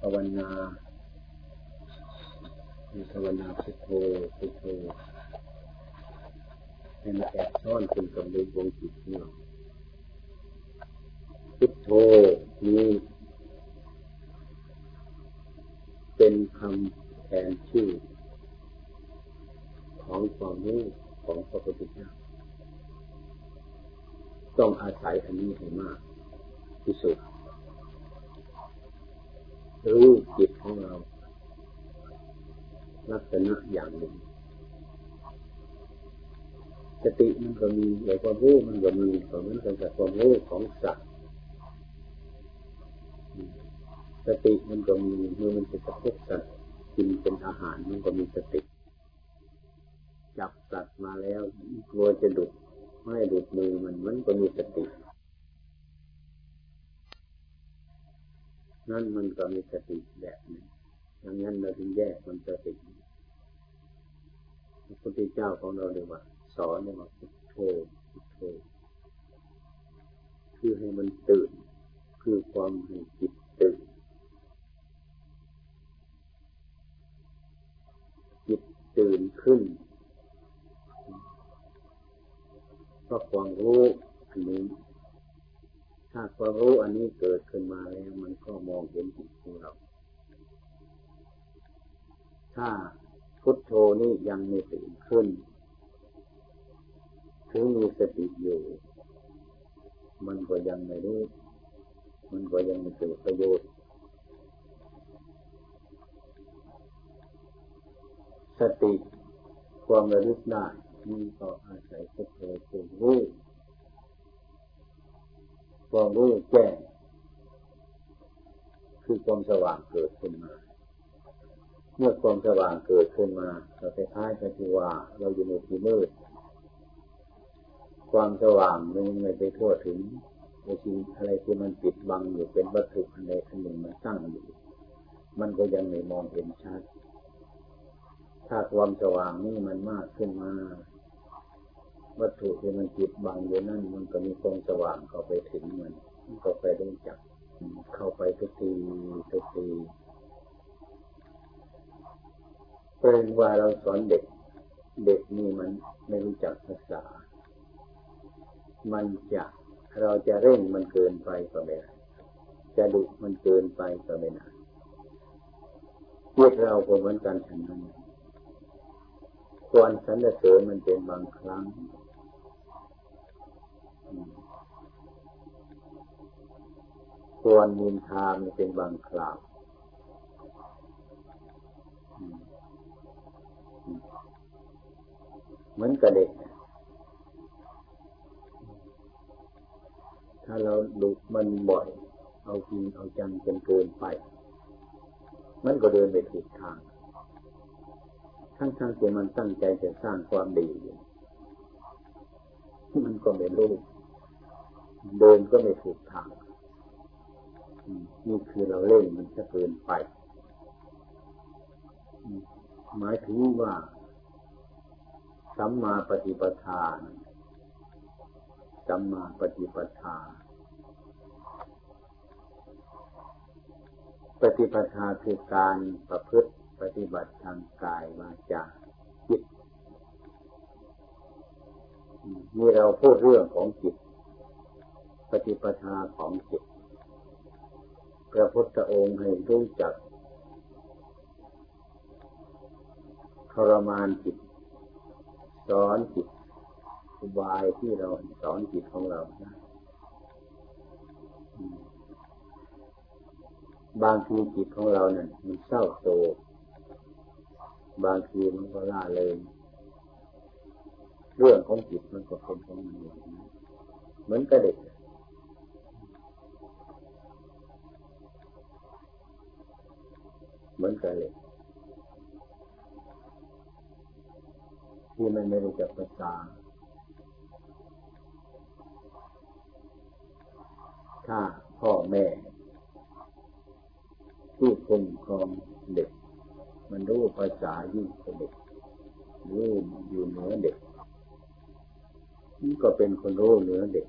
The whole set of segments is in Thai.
ภาวนาภาวนาพุทโธพุทโธให้มันแอบซ่อนเป็นกำลังวงจิตของเราพุทโธนี้เป็นคำแทนชื่อ ของความรู้ของพระพุทธเจ้าต้องอาศัยอันนี้ให้มากที่สุด รู้จิตของเรา ลักษณะอย่างหนึ่งสติมันก็มีแต่ความรู้มันก็มีเหมือนกันกับความรู้ของสัตว์สติมันก็มีเมื่อมันจะกระทบสัตว์กินเป็นอาหารมันก็มีสติ จับสัตว์มาแล้วกลัวจะดุดไม่ดุดมือมันมันก็มีสติ นั่นมันก็มีสติแบบนึงดังนั้นเราถึงแยกมันสติพระพุทธเจ้าของเราเลยว่า สอนเลยว่าพุทโธพุทโธคือให้มันตื่น คือความให้จิตตื่น จิตตื่นขึ้นเพราะความรู้อันนี้ ถ้าความรู้อันนี้เกิดขึ้นมาแล้ว มันก็มองเห็นจิตของเรา ถ้าพุทโธนี่ยังไม่ตื่นขึ้น ถึงมีสติอยู่ มันก็ยังไม่รู้ มันก็ยังไม่เกิดประโยชน์สติความระลึกได้นี่ก็อาศัยพุทโธเป็นรู้ ความรู้แจ้งคือความสว่างเกิดขึ้นมา เมื่อความสว่างเกิดขึ้นมาเราไปท้ายกันที่ว่าเราอยู่ในที่มืด ความสว่างมันไม่ไปทั่วถึงในสิ่งอะไรที่มันปิดบังอยู่เป็นวัตถุอันใดอันหนึ่งมันตั้งอยู่ มันก็ยังไม่มองเห็นชัด ถ้าความสว่างนี่มันมากขึ้นมา วัตถุที่มันจิตบังอยู่นั่นมันก็มีความสว่างเข้าไปถึงมันก็ไปได้จับเข้าไปทุกทีทุกทีเป็นว่าเราสอนเด็ก เด็กนี่มันไม่รู้จักภาษา มันจะเราจะเร่งมันเกินไปก็ไม่ได้จะดุมันเกินไปก็ไม่ได้พวกเราก็เหมือนกันทั้งนั้นควรสรรเสริญมันเป็นบางครั้ง ควรนินทามันเป็นบางคราวเหมือนกับเด็ก ถ้าเราดุมันบ่อย เอาจริงเอาจังจนเกินไป มันก็เดินไปผิดทาง ทั้งๆที่มันตั้งใจจะสร้างความดี มันก็ไม่รู้ เดินก็ไม่ถูกทางนี่คือเราเล่นมันจะเกินไป หมายถึงว่าสัมมาปฏิปทาสัมมาปฏิปทา ปฏิปทาคือการประพฤติปฏิบัติทางกายวาจาจิตนี่เราพูดเรื่องของจิต ปฏิปทาของจิตพระพุทธองค์ให้รู้จัก ทรมานจิต สอนจิตอุบายที่เราสอนจิตของเรานะบางทีจิตของเราเนี่ยมันเศร้าโศกบางทีมันก็ล่าเลยเรื่องของจิตมันก็เป็นของมันเหมือนกับเด็ก เหมือนกันเลยที่มันไม่รู้จักภาษา ถ้าพ่อแม่ที่คุ้มครองเด็ก มันรู้ภาษายิ่งกว่าเด็กรู้อยู่เหนือเด็กนี่ก็เป็นคนรู้เหนือเด็ก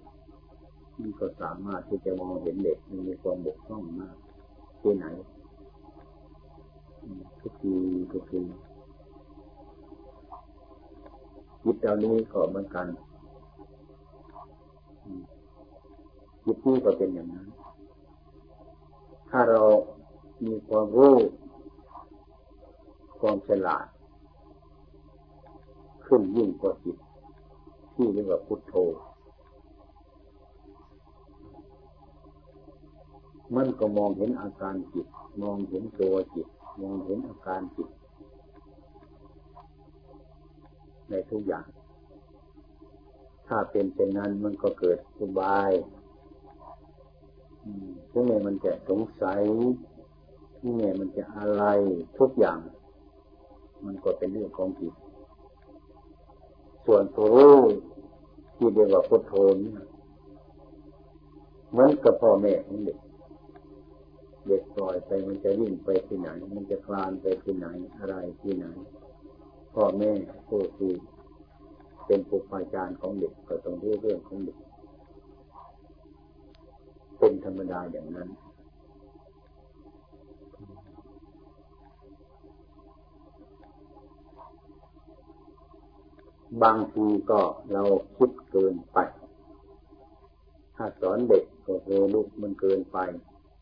นี่ก็สามารถที่จะมองเห็นเด็กมีความบกพร่องมากที่ไหน ทุกทีทุกทีจิตเหล่านี้ก็เหมือนกันจิตนี้ก็เป็นอย่างนั้น ถ้าเรามีความรู้ความฉลาด ขึ้นยิ่งกว่าจิต ที่เรียกว่าพุทโธมันก็มองเห็นอาการจิต มองเห็นตัวจิต มองเห็นอาการจิต ในทุกอย่าง ถ้าเป็นเช่นนั้นมันก็เกิดอุบายถึงแม้มันจะสงสัยถึงแม้มันจะอะไรทุกอย่าง มันก็เป็นเรื่องของจิต ส่วนตัวรู้ที่เรียกว่าพุทโธนี่เหมือนกับพ่อแม่ของเด็ก เด็กปล่อยไปมันจะวิ่งไปที่ไหน มันจะคลานไปที่ไหนอะไรที่ไหน พ่อแม่ผู้ที่เป็นผู้อาจารย์ของเด็กก็ต้องรู้เรื่องของเด็กเป็นธรรมดาอย่างนั้น บางทีก็เราคิดเกินไป ถ้าสอนเด็กก็โหลูกมันเกินไป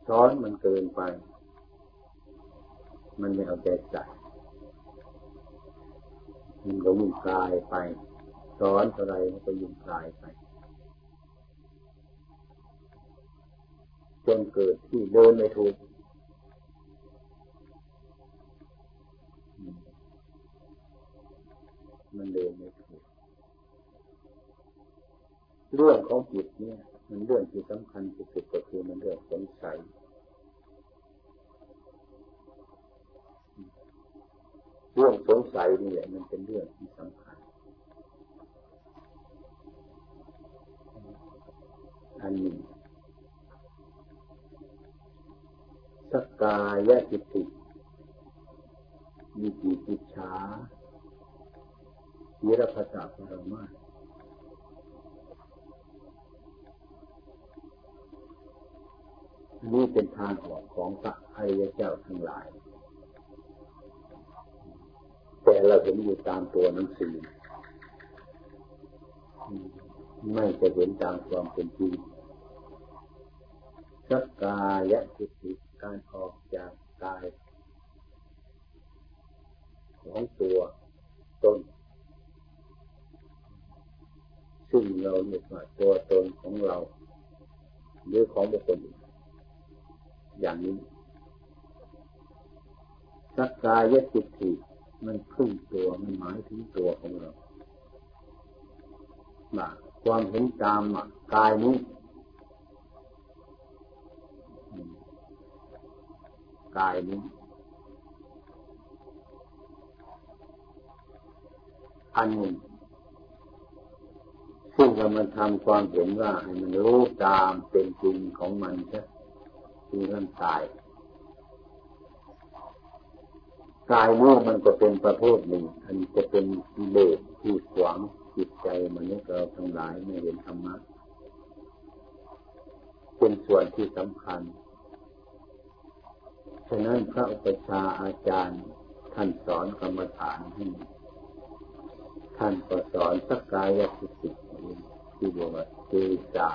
สอนมันเกินไป มันไม่เอาใจใส่มันก็ยิ่งกลายไปสอนอะไรมันก็ยิ่งกลายไปจนเกิดที่เดินไม่ถูกมันเดินไม่ถูกเรื่องของจิตเนี่ย มันเรื่องที่สำคัญที่สุดก็คือมันเรื่องสงสัยเรื่องสงสัยนี่แหละมันเป็นเรื่องที่สำคัญ อันนี้สกายจิตติมีจิติชาวิรภาษาพรมา นี่เป็นทางออกของพระอริยเจ้าทั้งหลาย แต่เราเห็นอยู่ตามตัวหนังสือ ไม่จะเห็นตามความเป็นจริงสักกายจิตติการออกจากกาย ของตัวตนซึ่งเราเรียกว่าตัวตนของเรา หรือของบุคคลอ อย่างนี้สักกายจิตติมันขึ้นตัวมันหมายถึงตัวของเราความเห็นตามกายนี้กายนี้ อันหนึ่งซึ่งเรามาทำความเห็นว่าให้มันรู้ตามเป็นจริงของมันใช่ คือร่างกายกายนี้มันก็เป็นประเภทหนึ่ง อันจะเป็นกิเลสที่ขวางจิตใจมนุษย์เราทั้งหลายไม่เห็นธรรมะเป็นส่วนที่สำคัญ ฉะนั้นพระอุปชาอาจารย์ท่านสอนกรรมฐานให้ท่านก็สอนสักกายสิสิที่บอกว่าเจสา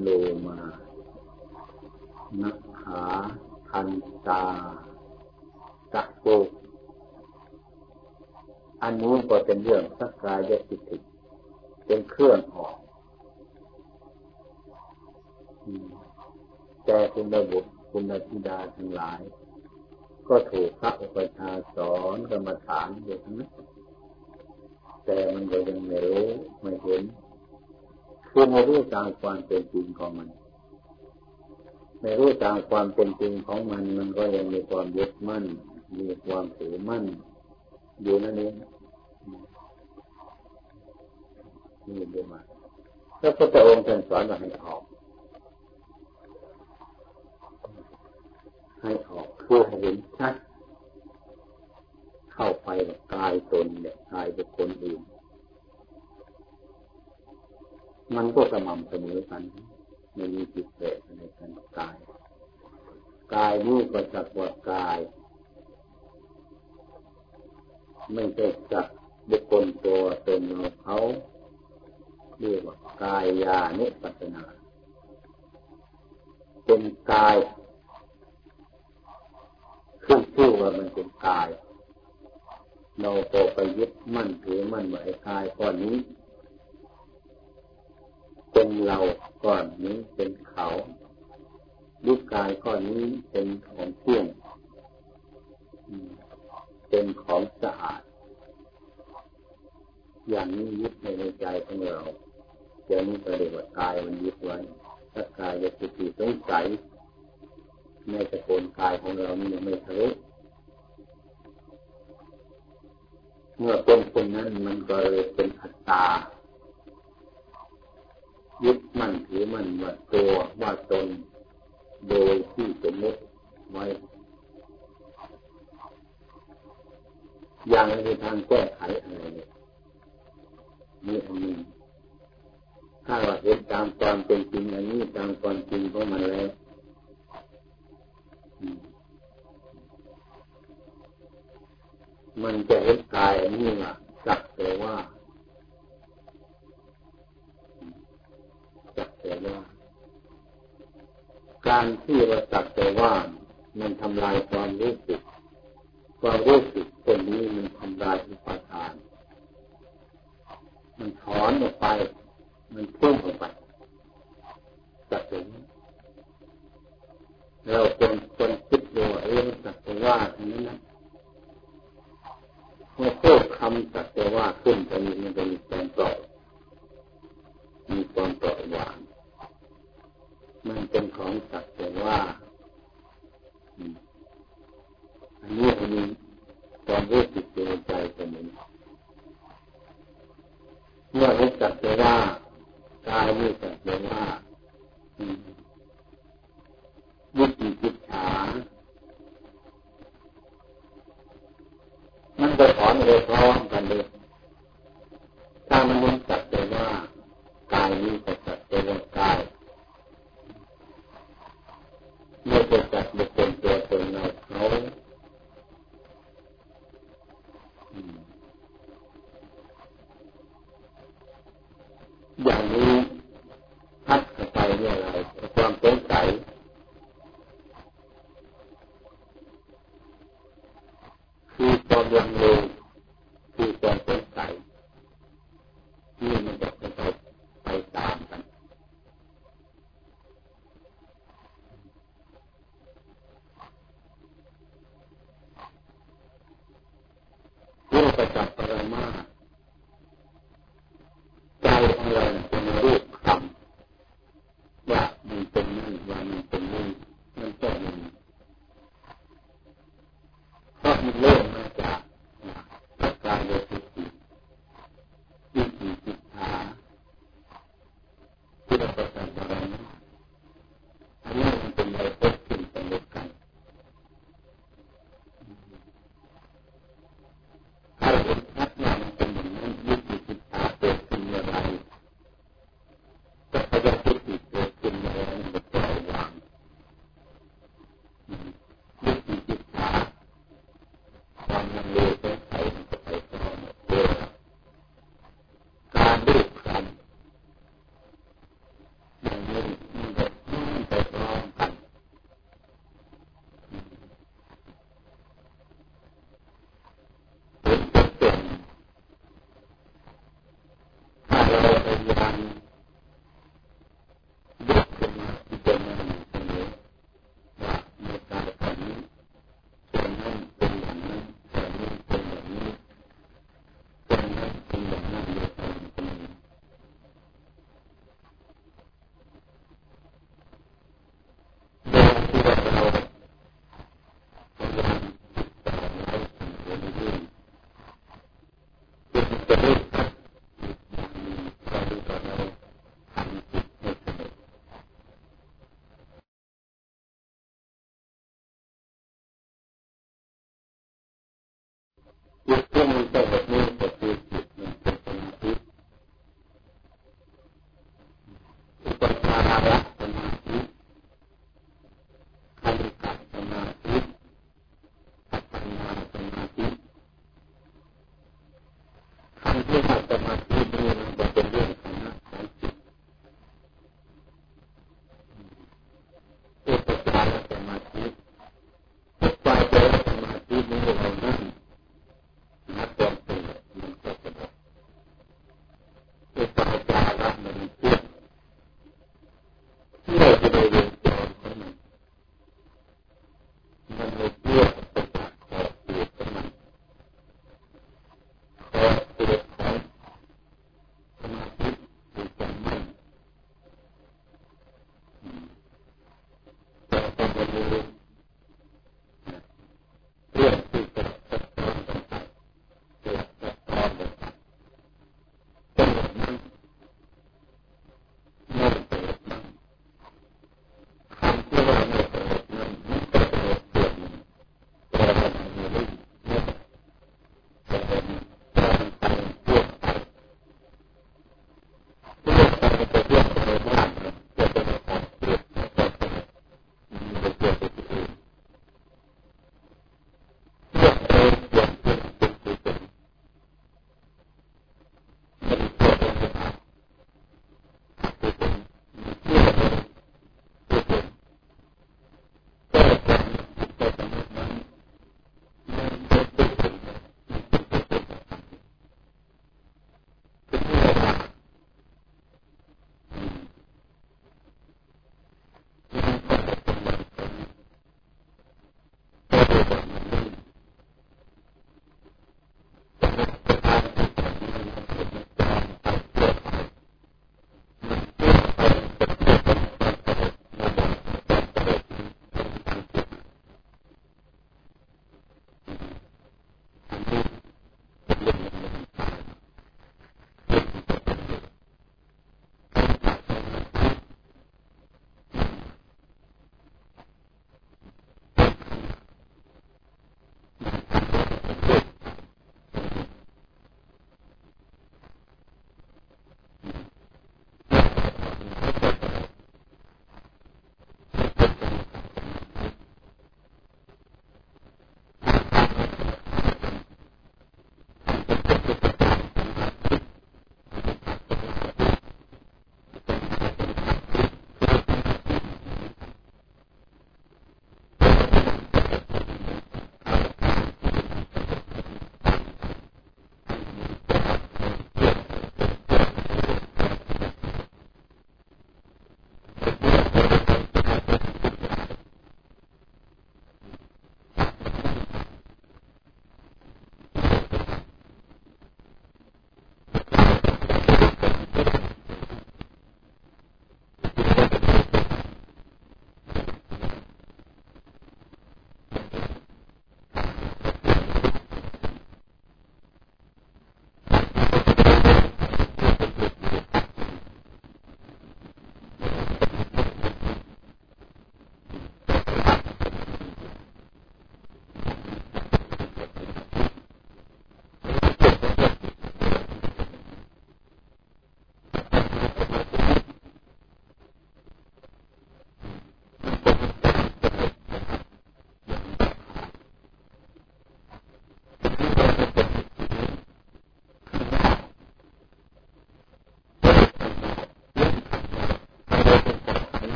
โลมา นักขาคันตาจักโกอันนี้นก็เป็นเรื่องสักกายสิสิเป็นเครื่องออก แต่คุณระบุคุณธิดาทั้งหลาย ก็ถูกพระอุปชาสอนกรรมฐานอยู่ทั้งนั้นแต่มันก็ยังไม่รู้ไม่เห็นคือไม่รู้ตามความเป็นจริงของมัน ไม่รู้ตามความเป็นจริงของมัน มันก็ยังมีความยึดมั่น มีความถือมั่น อยู่นั่นเองนี่เดียวมาแล้วพระองค์ท่านสอนว่าให้ออก ให้ออกเพื่อให้เห็นชัด เข้าไปกายตนเนี่ยกายบุคคลอื่น มันก็สม่ำเสมอกัน ไม่มีจิตเตะในกันกาย กายนี้ก็จักวดกาย ไม่ใช่จักบุคคลตัวตนเราเขาเรียกว่ากายยานุปัสนาเป็นกายขึ้นชื่อว่ามันเป็นกาย เราก็ไปยึดมั่นถือมั่นไอ้กายก้อนนี้ เป็นเราก้อนนี้เป็นเขารูปกายก้อนนี้เป็นของเที่ยงเป็นของสะอาด อย่างนี้ยึดในใจของเราเดี๋ยวนี้ก็เรียกว่ากายมันยึดไว้ถ้ากายจะติดสงสัยในตะโกนกายของเรานี่ยังไม่ทะลุเมื่อเป็นคนนั้นมันก็เลยเป็นอัตตา ยึดมั่นถือมั่นว่าตัวว่าตนโดยที่สมมติไว้ อย่างในทางแก้ไขอะไรเนี่ยนี่อันนี้ถ้าเราเห็นตามความเป็นจริงอันนี้ตามความจริงของมันแล้วมันจะเห็นกายอันนี้ว่าสักแต่ว่าสัก แต่ว่า การที่เราสักแต่ว่ามันทำลายความรู้สึก ความรู้สึกตัวนี้มันทำลายอุปาทาน มันถอนออกไป มันพุ่งออกไปจักถึงเราเป็นคนคิดดูเองสักแต่ว่าทั้งนั้นนะพอพูดคำสักแต่ว่าขึ้นจะมีมันจะมีความปล่อยมีความปล่อยวาง มันเป็นของสักแต่ว่า อันนี้อันนี้ความรู้สึกในใจเป็นอย่างนี้เมื่อรู้จักแต่ว่ากายรู้จักแต่ว่าวิจิจิตฉามันจะถอนเลยพร้อมกันเลยถ้ามันรู้จักแต่ว่ากายนี้จะจักแต่ว่ากายไม่จะจักบุคคลตัวตนเราเขาอย่างนี้พัดเข้าไปเนี่ยอะไรความสงสัยคือความลังเลคือความสงสัยนี่มันจะไปไปตามกันเรื่อง ประจับปรมา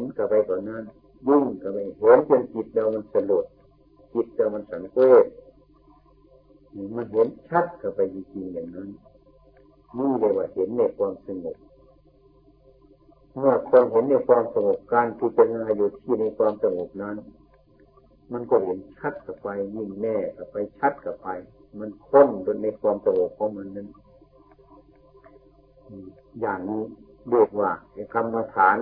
นเข้าไปกว่านั้นยุ่งเข้าไปเห็นจนจิตเรามันสลดจิตเรามันสังเวชมันเห็นชัดเข้าไปจริงๆอย่างนั้นนี่เรียกว่าเห็นในความสงบเมื่อคนเห็นในความสงบการพิจารณาอยู่ที่ในความสงบนั้น มันก็เห็นชัดกับไปยิ่งแน่กับไปชัดกับไป มันค้นจนในความสงบของมันนั้นอย่างนี้เรียกว่าในคำมาฐาน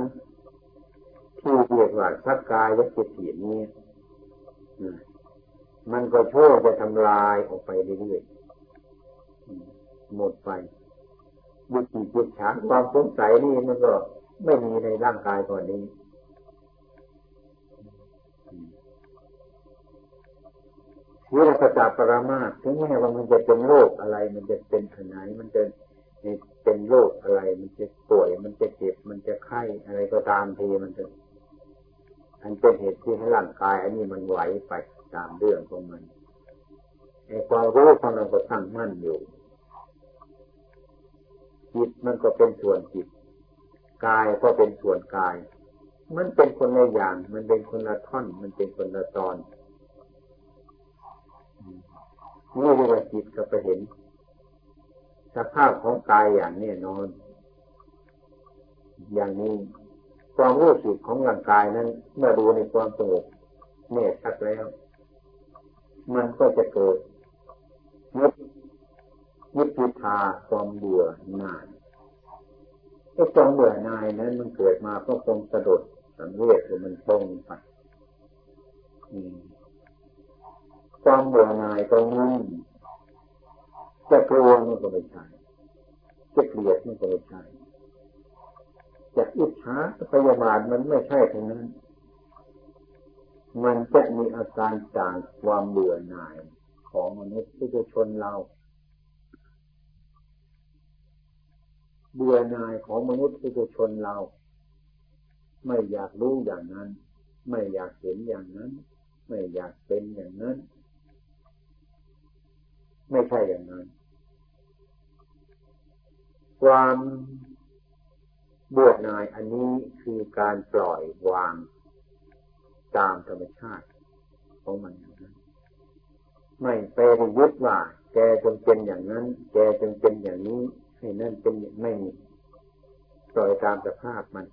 กว่าสักกายและจิตเสียนี้มันก็โชว์จะทำลายออกไปเรื่อยๆหมดไปบุจิจิตฉานความสงสัยนี่มันก็ไม่มีในร่างกายก่อนนี้ วิรัสจาปรามาถึงแม้ว่ามันจะเป็นโรคอะไร มันจะเป็นขนายมันจะเป็นโรคอะไร มันจะป่วย มันจะเจ็บ มันจะไข้อะไรก็ตามทีมันจะ อันเป็นเหตุที่ให้ร่างกาย อันนี้มันไหวไปตามเรื่องของมันไอ้ความรู้ของเราก็ตั้งมั่นอยู่จิตมันก็เป็นส่วนจิตกายก็เป็นส่วนกาย มันเป็นคนละอย่าง มันเป็นคนละท่อน มันเป็นคนละตอนนี่เรียว่าจิตก็ไปเห็น สภาพของกายอย่างแน่นอน อย่างนี้ ความรู้สึกของร่างกายนั้นเมื่อดูในความสงบเน่ชัดแล้ว มันก็จะเกิดยึดยึดทิทาความเบื่อหน่ายไอ้ความเบื่อหน่ายนั้นมันเกิดมาเพราะความสะดุดสังเวชหรือมันตรงไปความเบื่อหน่ายตรงนั้นจะกลัวมันก็ไม่ใช่จะเกลียดมันก็ไม่ใช่ จะอิจฉาพยาบาทมันไม่ใช่ทั้งนั้น มันจะมีอาการจากความเบื่อหน่ายของมนุษย์ที่จะชนเรา เบื่อหน่ายของมนุษย์ที่จะชนเรา ไม่อยากรู้อย่างนั้น ไม่อยากเห็นอย่างนั้น ไม่อยากเป็นอย่างนั้น ไม่ใช่อย่างนั้น ความ บื่อหน่ายอันนี้คือการปล่อยวางตามธรรมชาติของมันนะไม่ไปยึดว่า แกจงเป็นอย่างนั้น แกจงเป็นอย่างนี้ ให้นั่นเป็นไม่มีปล่อยตามสภาพมัน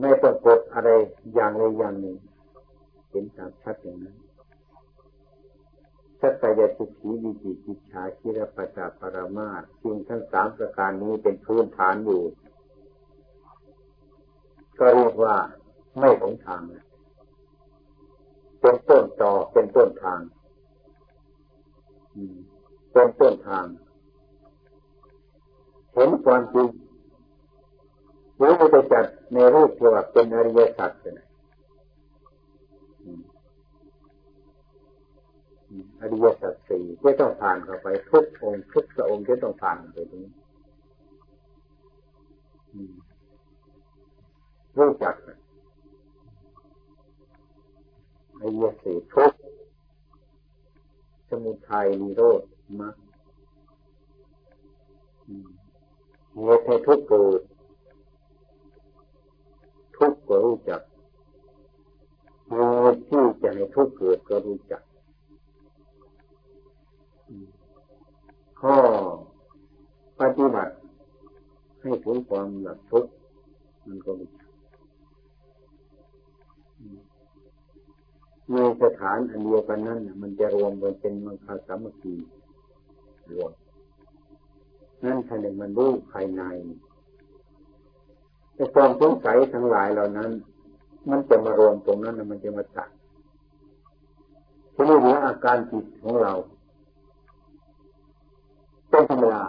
ไม่ต้องกดอะไรอย่างใดอย่างหนึ่งเห็นตามชัดอย่างนั้น สัตยติขีวิจิกิจฉาคิรปัจจปรมาสิ่งทั้งสามประการนี้เป็นพื้นฐานอยู่ ก็เรียกว่าไม่หลงทางเป็นต้นต่อเป็นต้นทางเป็นต้นทางเห็นความจริงหรือจะจัดในรูปที่ว่าเป็นอริยสัจเป็ อริยสัจสี่ที่ต้องผ่านเข้าไปทุกองค์ทุกพระองค์ที่ต้องผ่านไปตรงนี้รู้จักอริยสัจทุกสมุทัยนิโรธมรรคเหตุให้ทุกเกิดทุกก็รู้จักเหตุที่จะให้ทุกเกิดก็รู้จัก ข้อปฏิบัติให้ผลความหลับทุกข์มันก็มีในสถานอันเดียวกันนั้นมันจะรวมกันเป็นมังคาสามัคคีรวมนั่นท่านมันรู้ภายในแต่ความสงสัยทั้งหลายเหล่านั้น มันจะมารวมตรงนั้นมันจะมาตัดทีนี้เหลืออาการจิตของเรา เป็นธรรมดา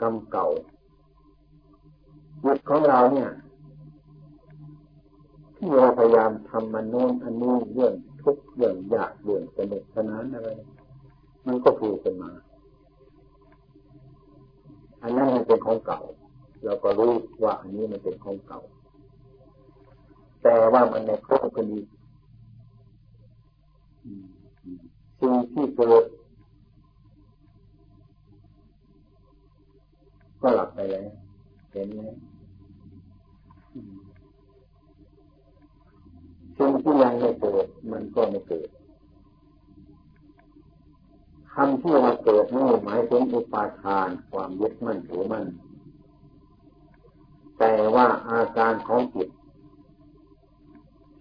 กรรมเก่าจิตของเราเนี่ย ที่เราพยายามทำมันโน้นอันนี้เรื่องทุกเรื่องอยากเรื่องสนุกสนานอะไรมันก็พูดกันมา อันนั้นมันเป็นของเก่า เราก็รู้ว่าอันนี้มันเป็นของเก่า แต่ว่ามันในครบคดีสิ่งที่เกิด ก็หลับไปแล้วเห็นไหมสิ่งที่ยังไม่เกิดมันก็ไม่เกิดคำที่มาเกิดนี่หมายถึงอุปาทานความยึดมั่นถือมั่นแต่ว่าอาการของจิต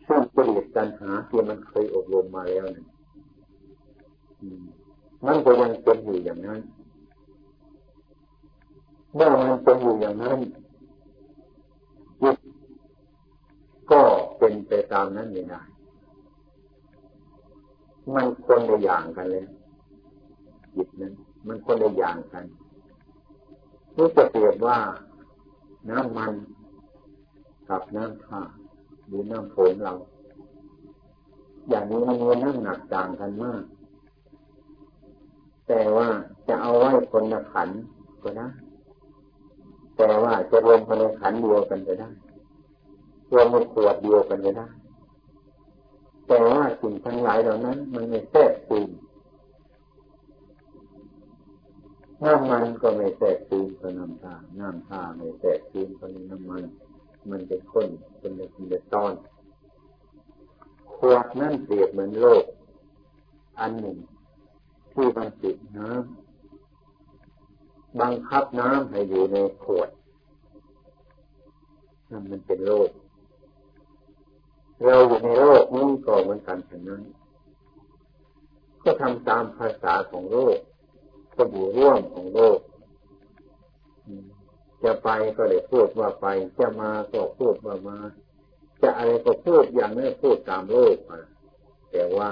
ซึ่งเปลี่ยนตัณหาที่มันเคยอบรมมาแล้วนี่มันก็ยังเป็นอยู่อย่างนั้น เมื่อมันเป็นอยู่อย่างนั้นจิตก็เป็นไปตามนั้นไม่ได้มันคนละอย่างกันเลยจิตนั้นมันคนละอย่างกันนี่จะเปรียบว่าน้ำมันกับน้ำท่าหรือน้ำฝนเรา อย่างนี้มันมีน้ำหนักต่างกันมาก แต่ว่าจะเอาไว้คนละขันก็ได้ แต่ว่าจะรวมมาในขันเดียวกันจะได้รวมในขวดเดียวกันจะได้ แต่ว่าสิ่งทั้งหลายเหล่านั้น มันไม่แทรกซึมน้ำมันก็ไม่แทรกซึมกับน้ำตาน้ำตาไม่แทรกซึมกับน้ำมัน มันเป็นข้นเป็นเล็กเป็นตอนขวดนั่นเปรียบเหมือนโลก อันหนึ่งที่มันติดน้ำ บังคับน้ำให้อยู่ในขวดนั่นมันเป็นโลกเราอยู่ในโลกนี้ก็เหมือนกันฉะนั้น ก็ทำตามภาษาของโลกก็อยู่ร่วมของโลก จะไปก็ได้พูดว่าไป จะมาก็พูดว่ามา จะอะไรก็พูดอย่างนี้พูดตามโลกมาแต่ว่า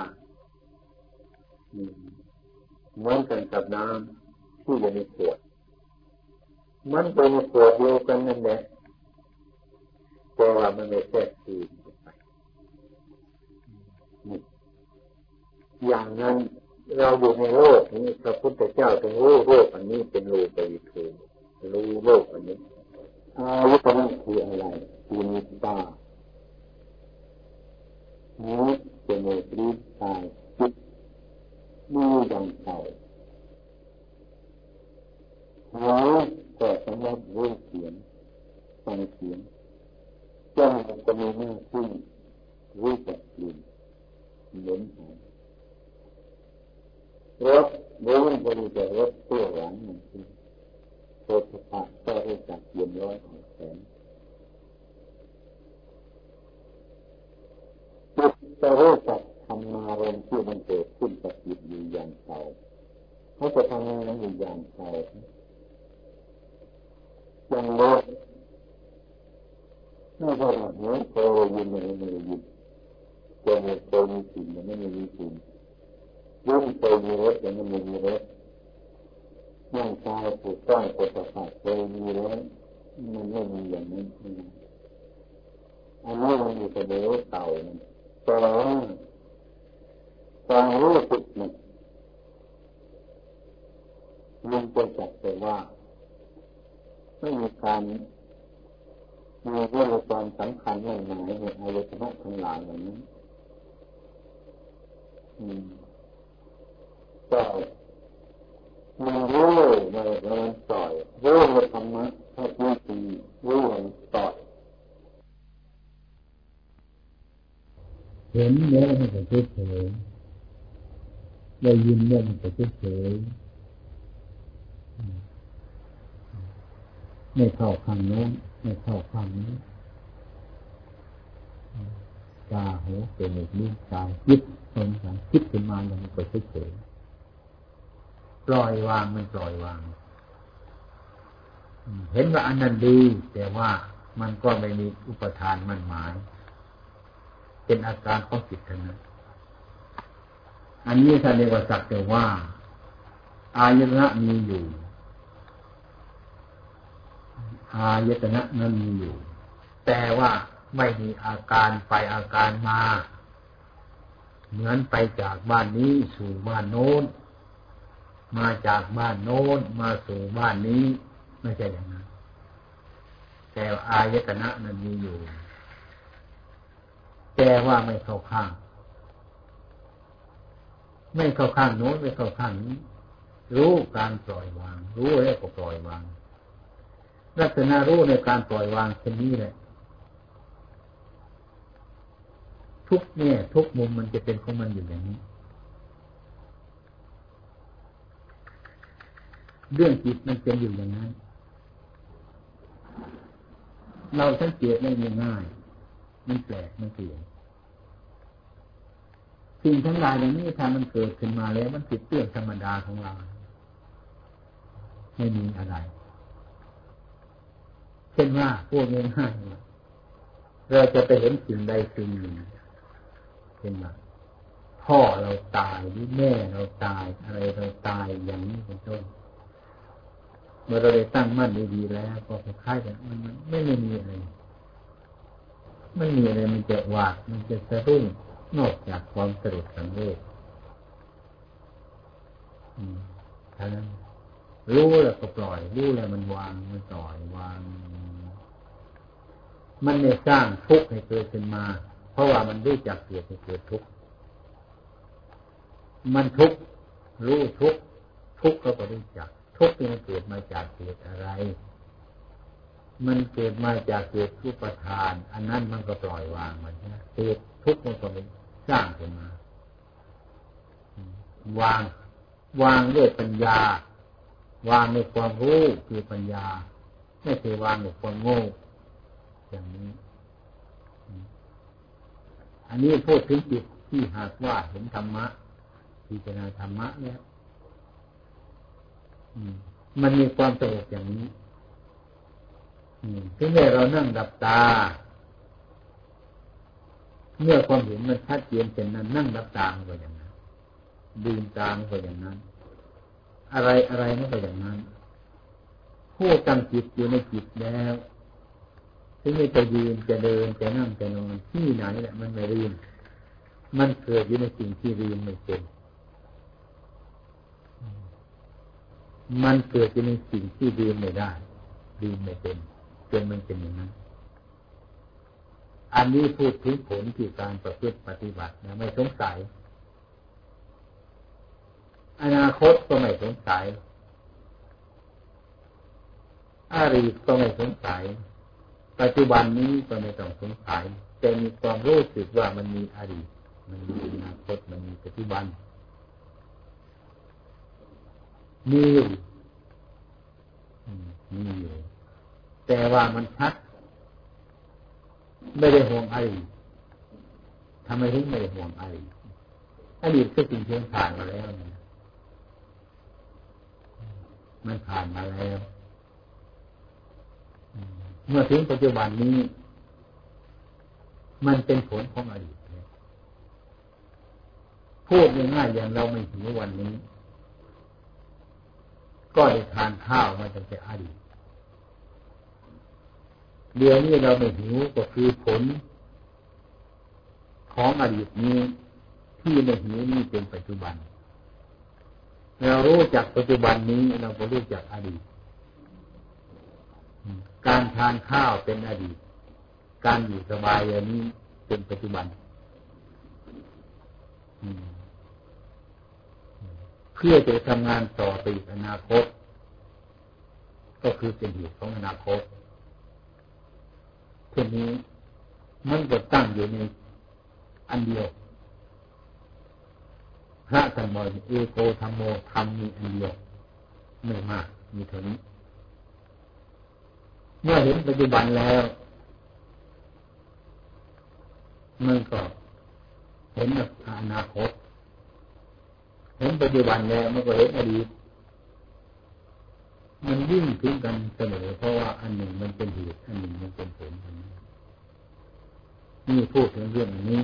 เหมือนกันกับน้ำที่อยู่ในขวด มันเป็นขวดเดียวกันนั่นแหละแต่ว่ามันไม่แทรกซึมไปอย่างนั้นเราอยู่ในโลกนี้พระพุทธเจ้าถึงรู้โลกอันนี้เป็นโลกไปถูกรู้โลกอันนี้อาวุธนั้นคืออะไรคือนิตาหูจมูกลิ้นกายจิตมีอย่างเก่า หูก็สำหรับรู้เสียงฟังเสียงจมูกก็มีหน้าที่รู้จักกลิ่นเหม็นหอมรสรู้บริจาครสเปรี้ยวหวานมันคือโสตปะก็รู้จักเย็นร้อนอ่อนแข็งจิตจะรู้จักทำมารมณ์ที่มันเกิดขึ้นกับจิตอยู่อย่างเก่าเขาจะทำงานอยู่อย่างเก่า อย่างโลกไม่ใช่ว่าเนื้อโตยินไม่ไม่ยินจมูกโตมีสิ่งมันไม่มีสิ่งรุ่งเคยมีรถแต่ไม่มีรถร่างกายถูกต้องปกติเคยมีรถมันไม่มีอย่างนั้นอันนี้มันอยู่แต่เดิมเก่าแต่ความรู้สึกมันมันจะจัดแต่ว่า ไม่มีการมีเรื่องความสำคัญไม่หมายในอายตนะทั้งหลายอย่างนี้อืมก็มันรู้มันมันปล่อยรู้มันธรรมะถ้าพูดดีรู้มันปล่อยเห็นเนื้อมันก็เฉยได้ยินเนื้อมันก็เฉย ไม่เข้าข้างโน้นไม่เข้าข้างนี้ตาหูจมูกนิ้วกายคิดตรงกันคิดขึ้นมาแล้วมันก็เฉยปล่อยวางมันปล่อยวาง เห็นว่าอันนั้นดี แต่ว่ามันก็ไม่มีอุปทานมันหมาย เป็นอาการของจิตเท่านั้นอันนี้ท่านเรียกว่าสักแต่ว่า อายตนะมีอยู่ อายตนะนั้นมีอยู่ แต่ว่าไม่มีอาการไปอาการมา เหมือนไปจากบ้านนี้สู่บ้านโน้น มาจากบ้านโน้นมาสู่บ้านนี้ ไม่ใช่อย่างนั้น แต่อายตนะนั้นมีอยู่ แต่ว่าไม่เข้าข้าง ไม่เข้าข้างโน้นไม่เข้าข้างนี้รู้การปล่อยวาง รู้แล้วก็ปล่อยวาง ลักษณะรู้ในการปล่อยวางเช่นนี้แหละทุกเนี่ย ทุกมุมมันจะเป็นของมันอยู่อย่างนี้ เรื่องจิตมันเป็นอยู่อย่างนั้น เราสังเกตได้ง่ายมันแปลกมันเปลี่ยนสิ่งทั้งหลายเหล่านี้ถ้ามันเกิดขึ้นมาแล้วมันติดเรื่องธรรมดาของเรา ไม่มีอะไร เช่นว่าพวกง่ายๆเราจะไปเห็นสิ่งใดสิ่งหนึ่งเช่นว่าพ่อเราตายหรือแม่เราตายอะไรเราตายอย่างนี้เป็นต้นเมื่อเราได้ตั้งมั่นดีๆแล้วก็คล้ายๆกันมันไม่ไม่มีอะไรไม่มีอะไรมันจะหวาดมันจะสะดุ้งนอกจากความสรุปสังเวชท่านั้นรู้แล้วก็ปล่อย รู้แล้วมันวางมันปล่อยวาง มันไม่ยสร้างทุกข์ให้เกิดขึ้นมา เพราะว่ามันรู้จักเกิดให้เกิดทุกข์มันทุกข์รู้ทุกข์ทุกข์ก็รู้จัก ทุกข์ที่มันเกิดมาจากเหตุอะไร มันเกิดมาจากเหตุทุกประทาน อันนั้นมันก็ปล่อยวางมันนะเหตุทุกข์มันก็ไม่สร้างขึ้นมาวางวางด้วยปัญญา วางในความรู้คือปัญญา ไม่ใช่วางในความโง่ อย่างนี้ อันนี้พูดถึงจิตที่หากว่าเห็นธรรมะพิจารณาธรรมะเนี่ยมันมีความสงบอย่างนี้ถึงแม้เรานั่งดับตา เมื่อความเห็นมันชัดเจนเช่นนั้น นั่งดับตาก็อย่างนั้นดื่มตาก็อย่างนั้น อะไรอะไรนั่นก็อย่างนั้น ผู้ตั้งจิตอยู่ในจิตแล้ว ถึงจะยืนจะเดินจะนั่งจะนอนที่ไหนแหละมันไม่ลืมมันเกิดอยู่ในสิ่งที่ลืมไม่เป็นมันเกิดอยู่ในสิ่งที่ลืมไม่ได้ลืมไม่เป็นจนมันเป็นอย่างนั้นอันนี้พูดถึงผลที่การประพฤติปฏิบัตินะไม่สงสัย อนาคตก็ไม่สงสัยอารีก็ไม่สงสัย ปัจจุบันนี้ก็ไม่ต้องสงสัยแต่มีความรู้สึกว่ามันมีอดีต มันมีอนาคต มันมีปัจจุบัน มีอยู่มีอยู่ แต่ว่ามันชัด ไม่ได้ห่วงอดีตทำไมถึงไม่ได้ห่วงอดีตอดีตก็สิ่งที่ผ่านมาแล้ว มันผ่านมาแล้ว เมื่อถึงปัจจุบันนี้ มันเป็นผลของอดีตพูดง่ายๆอย่างเราไม่หิววันนี้ ก็ได้ทานข้าวมาตั้งแต่อดีตเดี๋ยวนี้เราไม่หิวก็คือผล ของอดีตนี้ ที่ไม่หิวนี้เป็นปัจจุบัน เรารู้จักปัจจุบันนี้เราก็รู้จักอดีต การทานข้าวเป็นอดีต การอยู่สบายอย่างนี้เป็นปัจจุบัน เพื่อจะทำงานต่อไปอนาคต ก็คือเป็นเหตุของอนาคตทีนี้มันก็ตั้งอยู่ในอันเดียวพระธรรมเอโกธรรมโมธรรมมีอันเดียวไม่มากมีเท่านี้ เมื่อเห็นปัจจุบันแล้วมันก็เห็นอนาคต เห็นปัจจุบันแล้วมันก็เห็นอดีต มันยิ่งถึงกันเสมอเพราะว่าอันหนึ่งมันเป็นเหตุอันหนึ่งมันเป็นผลนี่พูดถึงเรื่องนี้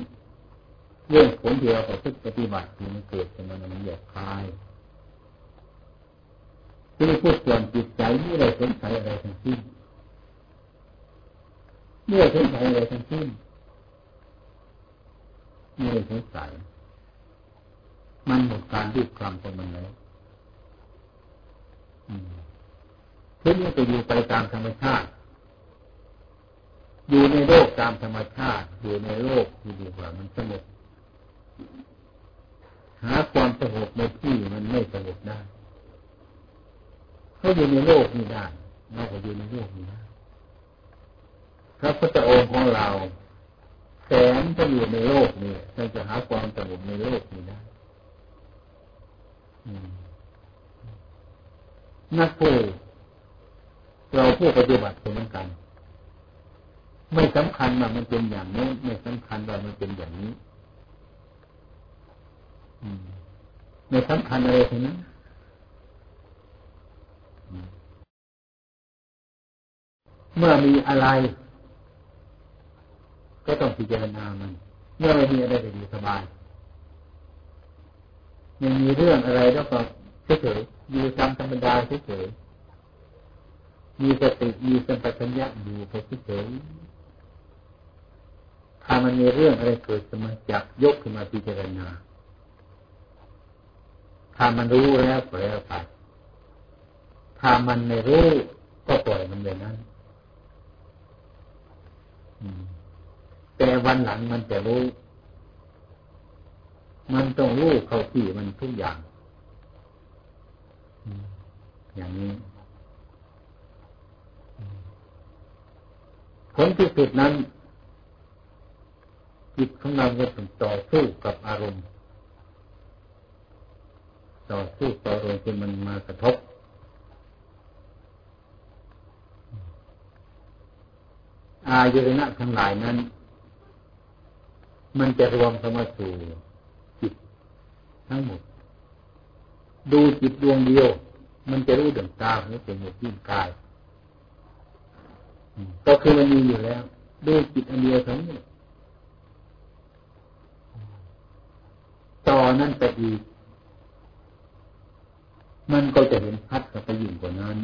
เรื่องผลที่เราปฏิบัติมันเกิดขึ้นมามันหยาบคายที่พูดส่วนจิตใจไม่ได้สงสัยอะไรทั้งสิ้น ไม่ได้สงสัยอะไรทั้งสิ้นไม่ได้สงสัยมันหมดการรีบคลำของมันแล้วทีนี้จะอยู่ไปตามธรรมชาติ อยู่ในโลกตามธรรมชาติ อยู่ในโลกที่ดีกว่ามันสงบหาความสงบในที่มันไม่สงบได้เขาอยู่ในโลกนี้ได้เราก็อยู่ในโลกนี้ได้ พระพุทธองค์ของเราแสนจะอยู่ในโลกนี้ท่านจะหาความสงบในโลกนี้ได้นักผู้เราผู้ปฏิบัติเหมือนกัน ไม่สำคัญว่ามันเป็นอย่างนี้ไม่สำคัญว่ามันเป็นอย่างนี้ไม่สำคัญอะไรทั้งนั้นเมื่อมีอะไร ก็ต้องพิจารณามัน เมื่อไม่มีอะไรก็ดีสบายยังมีเรื่องอะไรแล้วก็เฉยๆอยู่ตามธรรมดาเฉยๆมีสติมีสัมปชัญญะอยู่ไปเฉยๆถ้ามันมีเรื่องอะไรเกิดขึ้นมาจับยกขึ้นมาพิจารณาถ้ามันรู้แล้วก็แล้วไปถ้ามันไม่รู้ก็ปล่อยมันเลยนั้น แต่วันหลังมันจะรู้ มันต้องรู้เข้าที่มันทุกอย่าง อย่างนี้ ผลที่สุดนั้นจิตของเราจะต้องต่อสู้กับอารมณ์ ต่อสู้ต่ออารมณ์ที่มันมากระทบอายตนะทั้งหลายนั้น มันจะรวมเข้ามาสู่จิตทั้งหมด ดูจิตดวงเดียว มันจะรู้ดวงตาหูจมูกลิ้นกายก็คือมันมีอยู่แล้ว ดูจิตอันเดียวทั้งนี้ต่อนั้นไปอีก มันก็จะเห็นพัดกับไปยิ่งกว่านั้น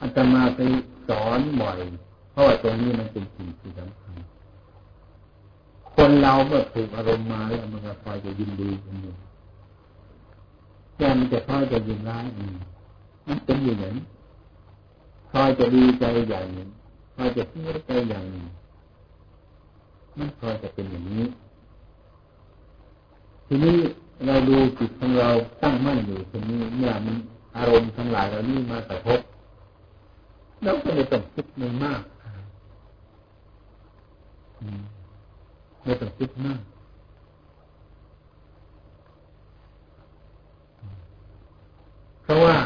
อาตมาไปสอนบ่อย ราะว่าตรงนี้มันเป็นสิ่งที่สำคัญ คนเราเมื่อถูกอารมณ์มาแล้วมันก็คอยจะยินดีกันอยู่แต่มันจะคอยจะยินร้ายอืมันเป็นอย่างนั้นคอยจะดีใจอย่างหนึ่งคอยจะเสียใจอย่างหนึ่งมันคอยจะเป็นอย่างนี้ ทีนี้เราดูจิตของเราตั้งมั่นอยู่ทีนี้เมื่อมันอารมณ์ทั้งหลายเหล่านี้มากระทบเราก็ไม่ต้องคิดไม่มาก ไม่ต้องคิดมากเพราะว่า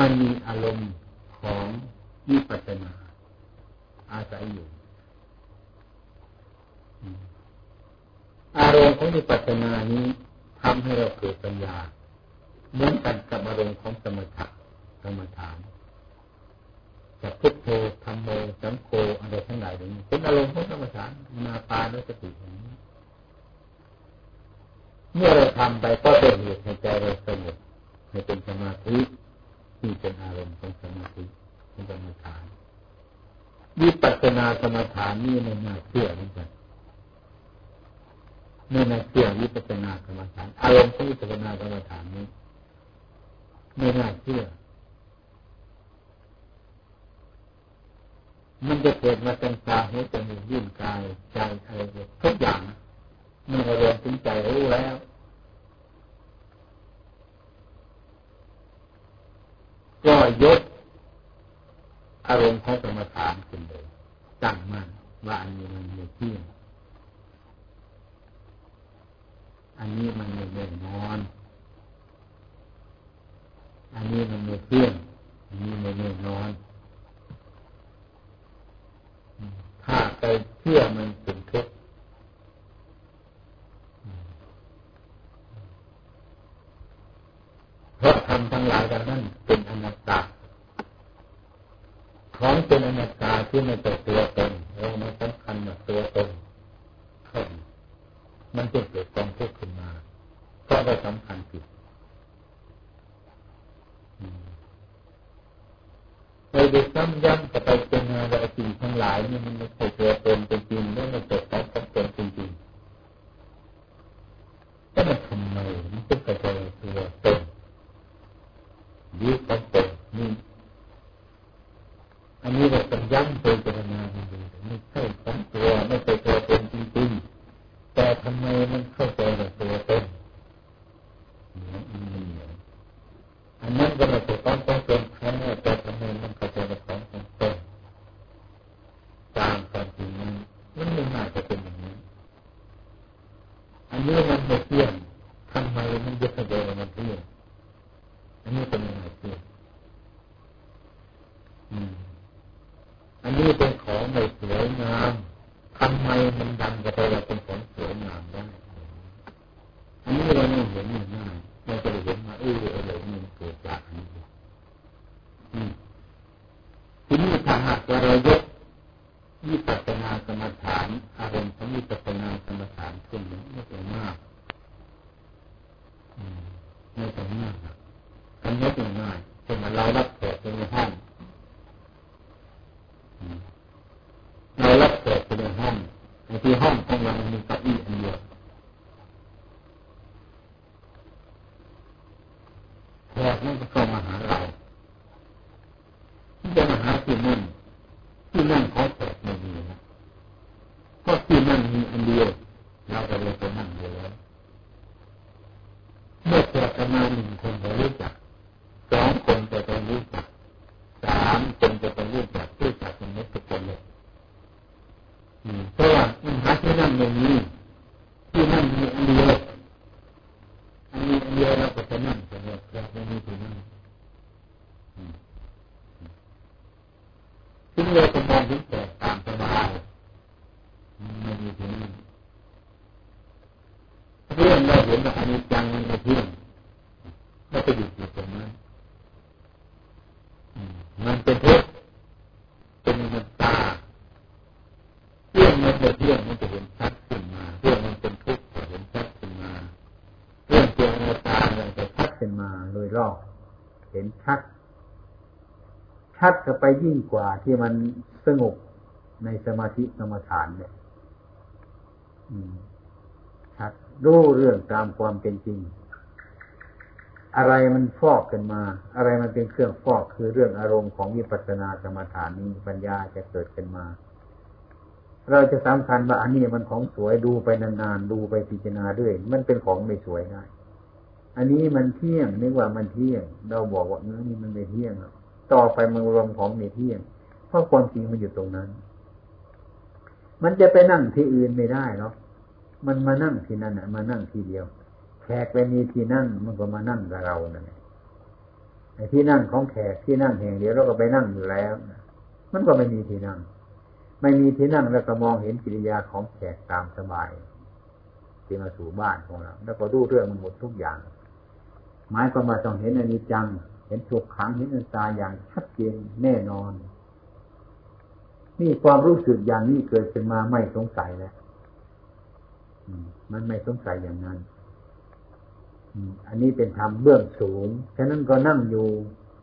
มันมีอารมณ์ของวิปัสสนาอาศัยอยู่ อารมณ์ของวิปัสสนานี้ทำให้เราเกิดปัญญาเหมือนกันกับอารมณ์ของสมถะสมถาน จากพุทโธธรรมโมสังโฆอะไรทั้งหลายเหล่านี้เป็นอารมณ์ของธรรมชาติมาตาด้วยสติอย่างนี้เมื่อเราทำไปก็เป็นเหตุให้ใจเราสงบให้เป็นสมาธิที่เป็นอารมณ์ของสมาธิเป็นกรรมฐานวิปัสสนากรรมฐานนี่ไม่น่าเชื่อเหมือนกันไม่น่าเชื่อวิปัสสนากรรมฐาน อารมณ์ของวิปัสสนากรรมฐานนี้ไม่น่าเชื่อ มันจะเกิดมาเป็นตาหูจมูกยิ้มกายใจอะไรทุกอย่างเมื่อเราเรียนถึงใจรู้แล้วก็ยกอารมณ์ของสมถานขึ้นเลยตั้งมั่นว่าอันนี้มันไม่เที่ยงอันนี้มันไม่แน่นอน อันนี้มันไม่เที่ยงอันนี้ไม่แน่นอน ถ้าไปเชื่อมันเป็นทุกข์เพราะทำทั้งหลายดังนั้นเป็นอนัตตาของเป็นอนัตตาที่ไม่เป็นตัวตนเราไม่สำคัญว่าตัวตนเข้ามันจะเกิดกองทุกข์ขึ้นมาเพราะเราสำคัญผิด ไปดูซ้ำย้ำกับไปเป็นอะไรสิ่งทั้งหลายนี่มันไม่ใช่ตัวตนเป็นจริงแล้วมันเกิดการกับตนจริงๆก็มันทำไมมันเป็นกระจายตัวตนยึดของตนนี่อันนี้เราต้องย้ำตัวเจรณาดูไม่ใช่ของตัวไม่ใช่ตัวตนจริงๆแต่ทำไมมันเข้าใจว่าตัวตนอันนั้นก็ไม่ใช่ต้องต้อ มันเป็นทุกข์เป็นมันตาเรื่องมันจะเที่ยงมันจะเห็นชัดขึ้นมา เรื่องมันเป็นทุกข์จะเห็นชัดขึ้นมา เรื่องเป็นอนัตตามันจะชัดขึ้นมาโดยรอบเห็นชัด ชัดก็ไปยิ่งกว่าที่มันสงบในสมาธิสมาฐานเนี่ยชัดรู้เรื่องตามความเป็นจริง อะไรมันฟอกกันมา อะไรมันเป็นเครื่องฟอกคือเรื่องอารมณ์ของวิปัสสนาสมาฐานนี้ปัญญาจะเกิดขึ้นมา เราจะสำคัญว่าอันนี้มันของสวยดูไปนานๆดูไปพิจารณาด้วย มันเป็นของไม่สวยได้ อันนี้มันเที่ยงนึกว่ามันเที่ยง เราบอกว่าเนื้อนี่มันไม่เที่ยงต่อไปมันรวมของไม่เที่ยงเพราะความจริงมันอยู่ตรงนั้น มันจะไปนั่งที่อื่นไม่ได้หรอกมันมานั่งที่นั่นอะ มานั่งทีเดียว ขกไปมีที่นั่งมันก็มานั่งกับเรานั่นไอ้ที่นั่งของแขกที่นั่งแห่งเดียวเราก็ไปนั่งอยู่แล้วมันก็ไม่มีที่นั่ง ไม่มีที่นั่งแล้วก็มองเห็นกิริยาของแขกตามสบายที่มาสู่บ้านของเราแล้วก็ดูเรื่องมันหมดทุกอย่างหมายความว่าต้องเห็นอนิจจัง เห็นทุกขังเห็นอันตาอย่างชัดเจนแน่นอนนี่ความรู้สึกอย่างนี้เกิดขึ้นมาไม่สงสัยแล้วมันไม่สงสัยอย่างนั้น อันนี้เป็นธรรมเบื้องสูง ฉะนั้นก็นั่งอยู่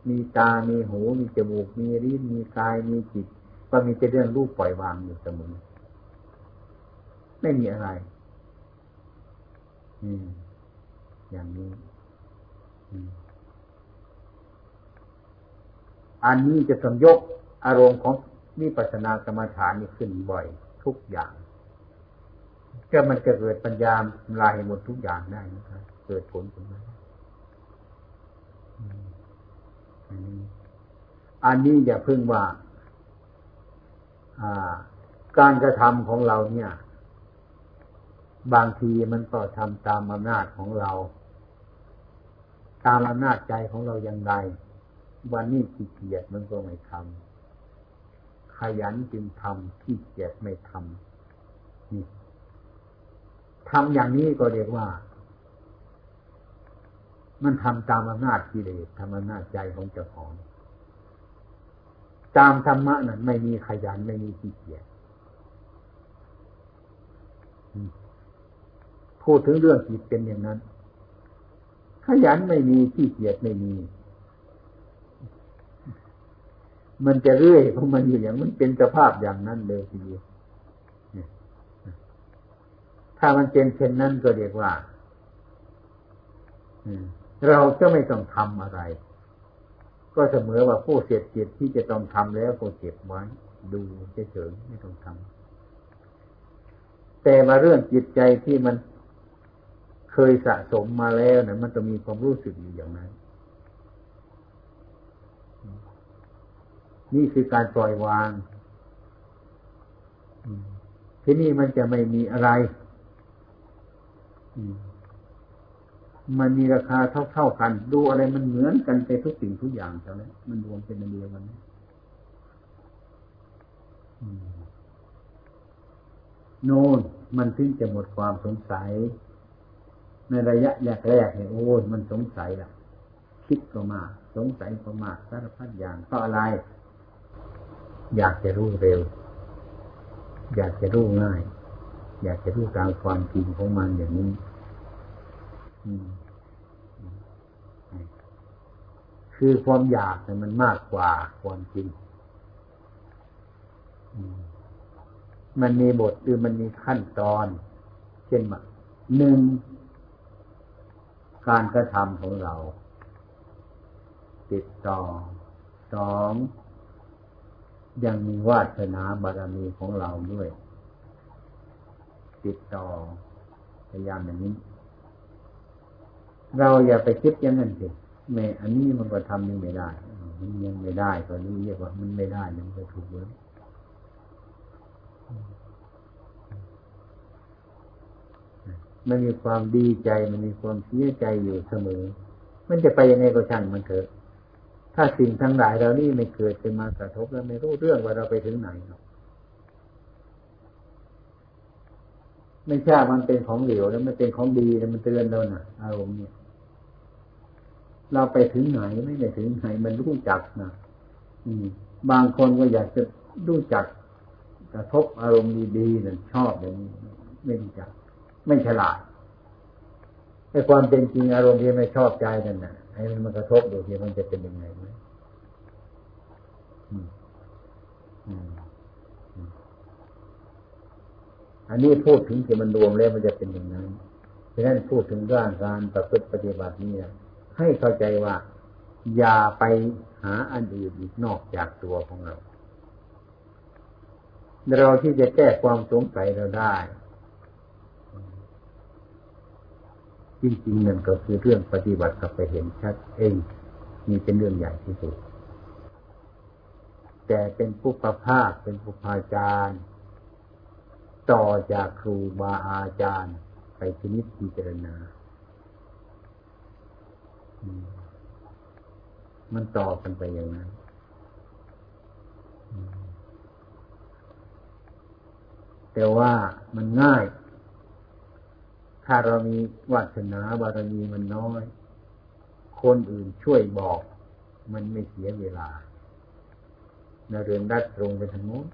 มีตา มีหู มีจมูก มีลิ้น มีกาย มีจิต ก็มีแต่เรื่องรูปปล่อยวางอยู่เสมอ ไม่มีอะไร อืม อย่างนี้ อันนี้จะสมยกอารมณ์ของนิปัสนากรรมฐานนี้ขึ้นบ่อย ทุกอย่างก็มันจะเกิดปัญญาลายหมดทุกอย่างได้นะครับ เกิดผลขึ้นมาอันนี้อย่าเพึ่งว่า การกระทำของเราเนี่ย บางทีมันก็ทำตามอำนาจของเรา ตามอำนาจใจของเราอย่างไร วันนี้ขี้เกียจมันก็ไม่ทำขยันจึงทำขี้เกียจไม่ทำนี่ทำอย่างนี้ก็เรียกว่า มันทำตามอำนาจกิเลสทำอำนาจใจของเจ้าของ ตามธรรมะนั้นไม่มีขยันไม่มีขี้เกียจพูดถึงเรื่องจิตเป็นอย่างนั้น ขยันไม่มีขี้เกียจไม่มี มันจะเรื่อยเพราะมันอยู่อย่างมันเป็นสภาพอย่างนั้นเลยทีเดียวถ้ามันเป็นเช่นนั้นก็เรียกว่า เราจะไม่ต้องทำอะไร ก็เสมอว่าผู้เสียจิตที่จะต้องทำแล้วก็เก็บไว้ ดูเฉยๆไม่ต้องทำแต่มาเรื่องจิตใจที่มันเคยสะสมมาแล้วนะมันจะมีความรู้สึกอยู่อย่างนั้น นี่คือการปล่อยวางที่นี่มันจะไม่มีอะไรมั มันมีราคาเท่าๆกัน ดูอะไรมันเหมือนกันไปทุกสิ่งทุกอย่างเท่านั้นมันรวมเป็นอันเดียวกันโน่นมันถึงจะหมดความสงสัย ในระยะแรกๆเนี่ยโอ้มันสงสัยล่ะ คิดก็มากสงสัยก็มากสารพัดอย่างเพราะอะไร อยากจะรู้เร็ว อยากจะรู้ง่าย อยากจะรู้ตามความจริงของมันอย่างนี้ คือความอยากเนี่ยมันมากกว่าความจริง มันมีบทหรือมันมีขั้นตอน เช่นว่าหนึ่งการกระทำของเรา ติดต่อสองยังมีวาสนาบารมีของเราด้วย ติดต่อพยายามอย่างนี้ เราอย่าไปคิดอย่างนั้นสิแม่อันนี้มันก็ทำยังไม่ได้ มันยังไม่ได้ตอนนี้เรียกว่ามันไม่ได้ยังไม่ถูกเลยมันมีความดีใจ มันมีความเสียใจอยู่เสมอ มันจะไปยังไงก็ช่างมันเถอะ ถ้าสิ่งทั้งหลายเรานี่ไม่เกิดขึ้นมากระทบแล้วไม่รู้เรื่องว่าเราไปถึงไหนหรอกไม่ใช่มันเป็นของเหลวแล้วมันเป็นของดีแล้วมันเตือนเราน่ะ อารมณ์เนี่ย เราไปถึงไหนไม่ไปถึงไหนมันรู้จักนะอืม บางคนก็อยากจะรู้จักกระทบอารมณ์ดีๆนั่นชอบอย่างนี้ไม่รู้จัก ไม่ฉลาดไอ้ความเป็นจริงอารมณ์ที่ไม่ชอบใจนั่นน่ะให้มันมากระทบดูทีมันจะเป็นยังไงไหมอันนี้พูดถึงที่มันรวมแล้วมันจะเป็นอย่างนั้นฉะนั้นพูดถึงเรื่องการประพฤติปฏิบัตินี่ ให้เข้าใจว่า อย่าไปหาอันอื่นอีกนอกจากตัวของเรา เราที่จะแก้ความสงสัยเราได้ จริงๆนั่นก็คือเรื่องปฏิบัติกับไปเห็นชัดเองนี่เป็นเรื่องใหญ่ที่สุด แต่เป็นผู้ประภาคเป็นผู้พาจารย์ต่อจากครูบาอาจารย์ ไปชนิดพิจารณา มันต่อกันไปอย่างนั้นแต่ว่ามันง่าย ถ้าเรามีวาสนาบารมีมันน้อย คนอื่นช่วยบอก มันไม่เสียเวลาเราเรียนดัดตรงไปทางโน้น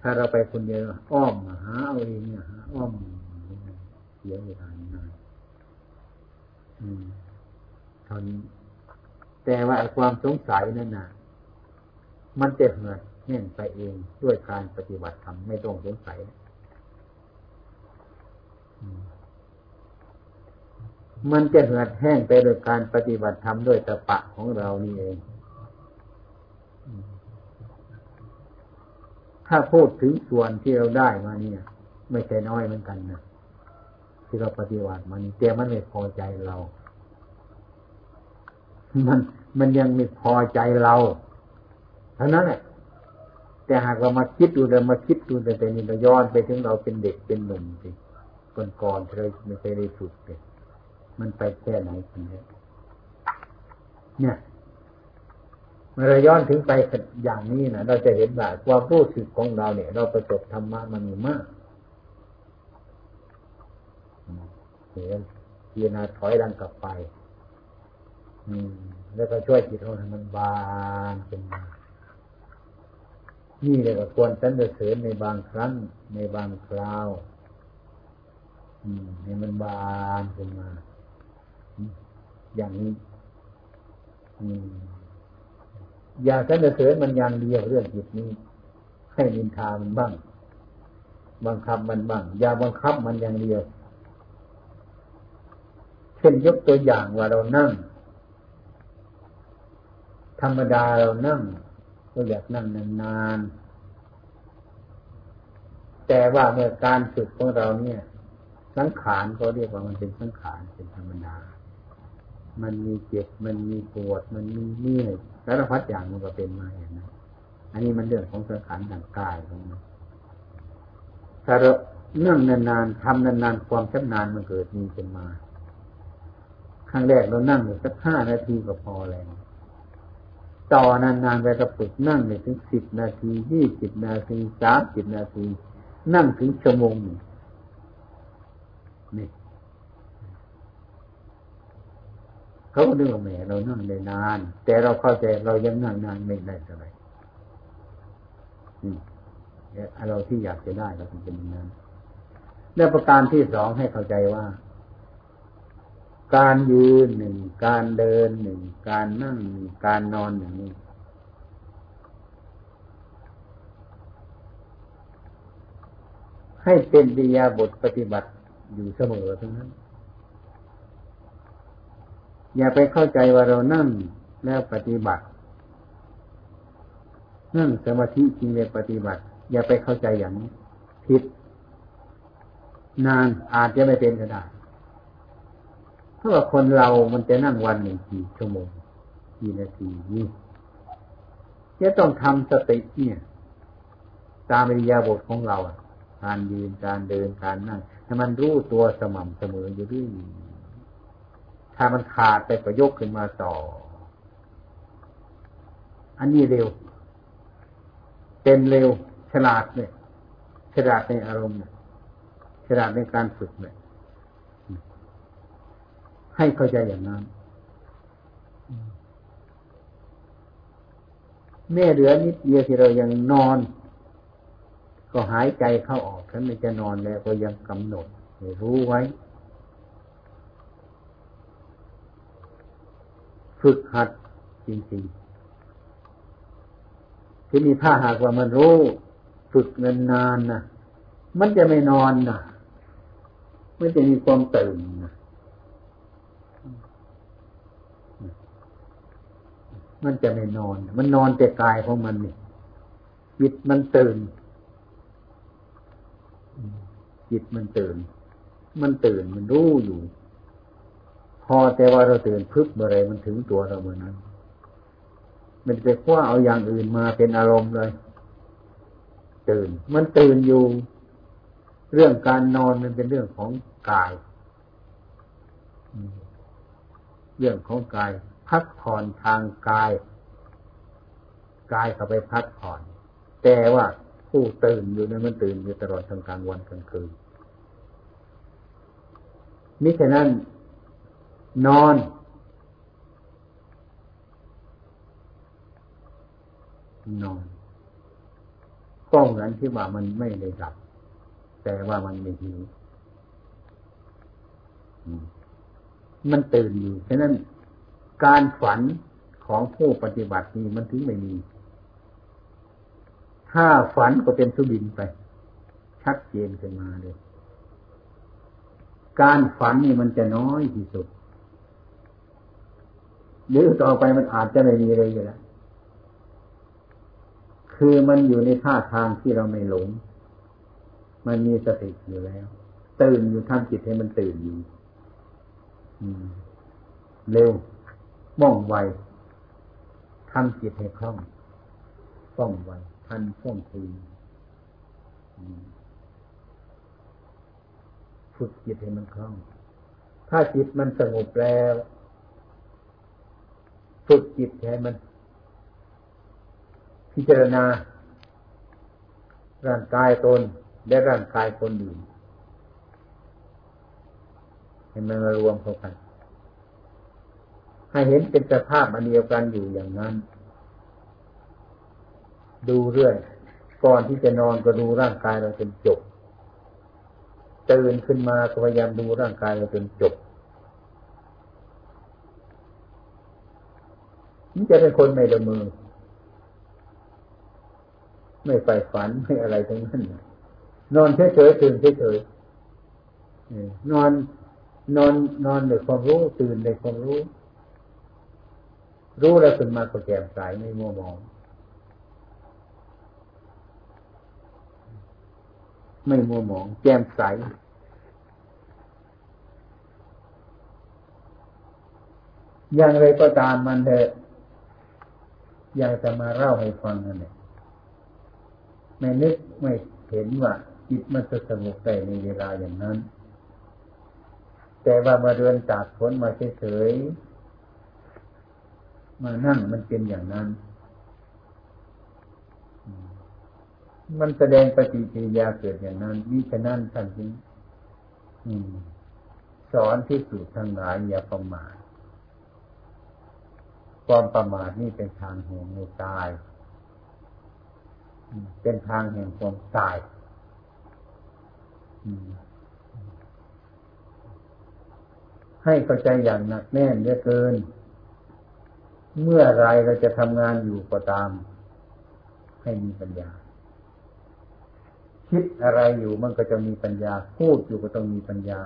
ถ้าเราไปคนเดียวอ้อมหาเอาเองเนี่ยหาอ้อมเสียเวลานานอืม ทนแต่ว่าความสงสัยนั่นน่ะ มันจะเหือดแห้งไปเองด้วยการปฏิบัติธรรมไม่ต้องสงสัยมันจะเหือดแห้งไปโดยการปฏิบัติธรรมด้วยตะปะของเรานี่เอง ถ้าพูดถึงส่วนที่เราได้มาเนี่ย ไม่ใช่น้อยเหมือนกันนะที่เราปฏิบัติมันแต่มันไม่พอใจเรา มันมันยังไม่พอใจเราเท่านั้นแหละแต่หากเรามาคิดดูเรามาคิดดูแต่แต่นี่เราย้อนไปถึงเราเป็นเด็กเป็นหนุ่มสิก่อนๆเธอไม่เคยได้ฝึกเลยมันไปแค่ไหนกันเนี่ยเนี่ยเมื่อเราย้อนถึงไปอย่างนี้นะเราจะเห็นว่าความรู้สึกของเราเนี่ย เราประสบธรรมะมันมีมากเห็นพิจารณาถอยดังกลับไป แล้วก็ช่วยจิตเราให้มันบานขึ้นนี่เลยก็ควรสรรเสริญในบางครั้ง ในบางคราวให้มันบานขึ้นมา อย่างนี้อย่าสรรเสริญมันอย่างเดียวเรื่องจิตนี้ ให้นินทามันบ้าง บังคับมันบ้าง อย่าบังคับมันอย่างเดียว เช่นยกตัวอย่างว่าเรานั่ง ธรรมดาเรานั่งก็อยากนั่งนานๆแต่ว่าเมื่อการฝึกของเราเนี่ย สังขารเขาเรียกว่ามันเป็นสังขารเป็นธรรมดา มันมีเจ็บมันมีปวดมันมีเมื่อยแารพัดอย่างมันก็เป็นมาอย่างนั้นอันนี้มันเรื่องของสังขารทางกายของมันถ้าเราเนื่องนานๆทำนานๆความชำนาญมันเกิดมีขึ้นมาครั้งแรกเรานั่งสักห้านาทีก็พอแล้ว ต่อนานๆไปก็ฝึกนั่งไปถึงสิบนาทียี่สิบนาทีสามสิบนาที นั่งถึงชั่วโมงหนึ่งนี่เขาก็นึกว่าแหมเรานั่งได้นาน แต่เราเข้าใจเรายังนั่งนานไม่ได้เท่าไหร่เราที่อยากจะได้เราเป็นอย่างนั้นประการที่สองให้เข้าใจว่า การยืนหนึ่งการเดินหนึ่งการนั่งหนึ่งการนอนหนึ่งนี้ให้เป็นวิยาบทปฏิบัติอยู่เสมอทั้งนั้น อย่าไปเข้าใจว่าเรานั่งแล้วปฏิบัติ นั่งสมาธิจริงเรียปฏิบัติ อย่าไปเข้าใจอย่างนี้ผิด นานอาจจะไม่เป็นก็ได้ เพราะว่าคนเรามันจะนั่งวันหนึ่งกี่ชั่วโมงกี่นาทีนี่จะต้องทำสติเนี่ย ตามอิริยาบถของเราการยืนการเดินการนั่งให้มันรู้ตัวสม่ำเสมออยู่ด้วยถ้ามันขาดไปก็ยกขึ้นมาต่อ อันนี้เร็ว เป็นเร็ว ฉลาดเนี่ยฉลาดในอารมณ์เนี่ยฉลาดในการฝึกเนี่ย ให้เข้าใจอย่างนั้นแม่เหลือนิดเดียวที่เรายังนอน ก็หายใจเข้าออกฉันไม่จะนอนแล้วก็ยังกำหนดรู้ไว้ ฝึกหัดจริงๆที่มีถ้าหากว่ามันรู้ ฝึกนานๆนะมันจะไม่นอนนะมันจะมีความตื่นนะ มันจะไม่นอน มันนอนแต่กายของมันนี่จิตมันตื่นจิตมันตื่น มันตื่นมันรู้อยู่ พอแต่ว่าเราตื่นพึบเมื่อไรมันถึงตัวเราเมื่อนั้น มันไปคว้าเอาอย่างอื่นมาเป็นอารมณ์เลย ตื่น มันตื่นอยู่ เรื่องการนอนมันเป็นเรื่องของกาย เรื่องของกาย พักผ่อนทางกาย กายเข้าไปพักผ่อน แต่ว่าผู้ตื่นอยู่นั้นมันตื่นอยู่ตลอดทั้งกลางวันกลางคืนมิฉะนั้น นอน นอนก็เหมือนที่ว่ามันไม่ได้หลับ แต่ว่ามันไม่หิวมันตื่นอยู่ฉะนั้น การฝันของผู้ปฏิบัตินี้มันถึงไม่มี ถ้าฝันก็เป็นสุบินไป ชัดเจนขึ้นมาเลย การฝันนี่มันจะน้อยที่สุดหรือต่อไปมันอาจจะไม่มีเลยอยู่แล้ว คือมันอยู่ในท่าทางที่เราไม่หลง มันมีสติอยู่แล้ว ตื่นอยู่ทำจิตให้มันตื่นอยู่เร็ว ม่องไวทำจิตให้คล่องฟ่องไวทันฟ่องทีฝึกจิตให้มันคล่อง ถ้าจิตมันสงบแล้วฝึกจิตให้มัน พิจารณา ร่างกายตนและร่างกายคนอื่นให้มันมารวมเข้ากัน ให้เห็นเป็นสภาพอันเดียวกันอยู่อย่างนั้น ดูเรื่อย ก่อนที่จะนอนก็ดูร่างกายเราจนจบตื่นขึ้นมาก็พยายามดูร่างกายเราจนจบนี่จะเป็นคนไม่ละมือ ไม่ไปฝันไม่อะไรทั้งนั้นนอนเฉยๆตื่นเฉยๆนอนนอนนอนในความรู้ตื่นในความรู้ รู้แล้วขึ้นมาก็แจ่มใสไม่มัวมองไม่มัวมอง แจ่มใส อย่างไรก็ตามมันเถอะอยากจะมาเล่าให้ฟังนั่นแหละไม่นึกไม่เห็นว่าจิตมันจะสงบได้ในเวลาอย่างนั้น แต่ว่ามาเดินจากฝนมาเฉย มานั่งมันเป็นอย่างนั้น มันแสดงปฏิกิริยาเกิดอย่างนั้นวิฉะนั้นท่านจึงสอนที่สุดทั้งหลายอย่าประมาทความประมาทนี่เป็นทางแห่งในตาย เป็นทางแห่งความตายให้เข้าใจอย่างหนักแน่นเหลือเกิน เมื่อไรเราจะทำงานอยู่ก็ตาม ให้มีปัญญา คิดอะไรอยู่มันก็จะมีปัญญา พูดอยู่ก็ต้องมีปัญญา